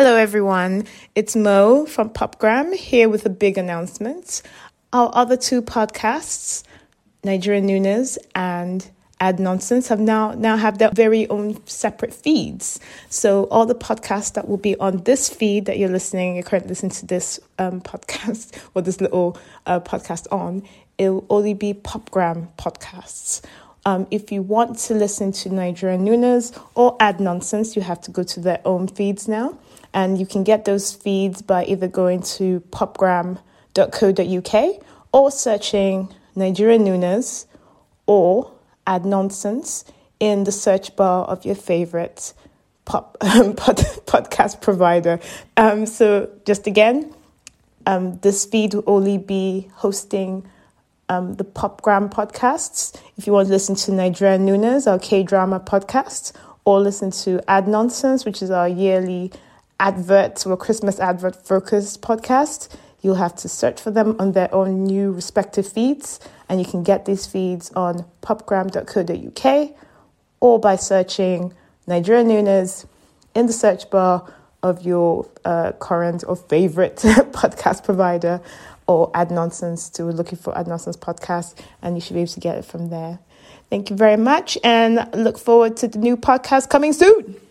Hello, everyone. It's Mo from Popgram here with a big announcement. Our other two podcasts, Nigerian Noonas and Add Nonsense, have now now have their very own separate feeds. So all the podcasts that will be on this feed that you're listening, you're currently listening to this um, podcast or this little uh, podcast on, it will only be Popgram podcasts. Um, if you want to listen to Nigerian Noonas or Add Nonsense, you have to go to their own feeds now. And you can get those feeds by either going to popgram.co.uk or searching Nigerian Noonas or Add Nonsense in the search bar of your favorite pop, pod, podcast provider. Um, so, just again, um, this feed will only be hosting um, the Popgram podcasts. If you want to listen to Nigerian Noonas, our K drama podcast, or listen to Add Nonsense, which is our yearly advert or Christmas advert focused podcast, you'll have to search for them on their own new respective feeds. And you can get these feeds on popgram.co.uk or by searching Nigerian Noonas in the search bar of your uh, current or favorite podcast provider or Add Nonsense to looking for Add Nonsense podcast, and you should be able to get it from there. Thank you very much, and look forward to the new podcast coming soon.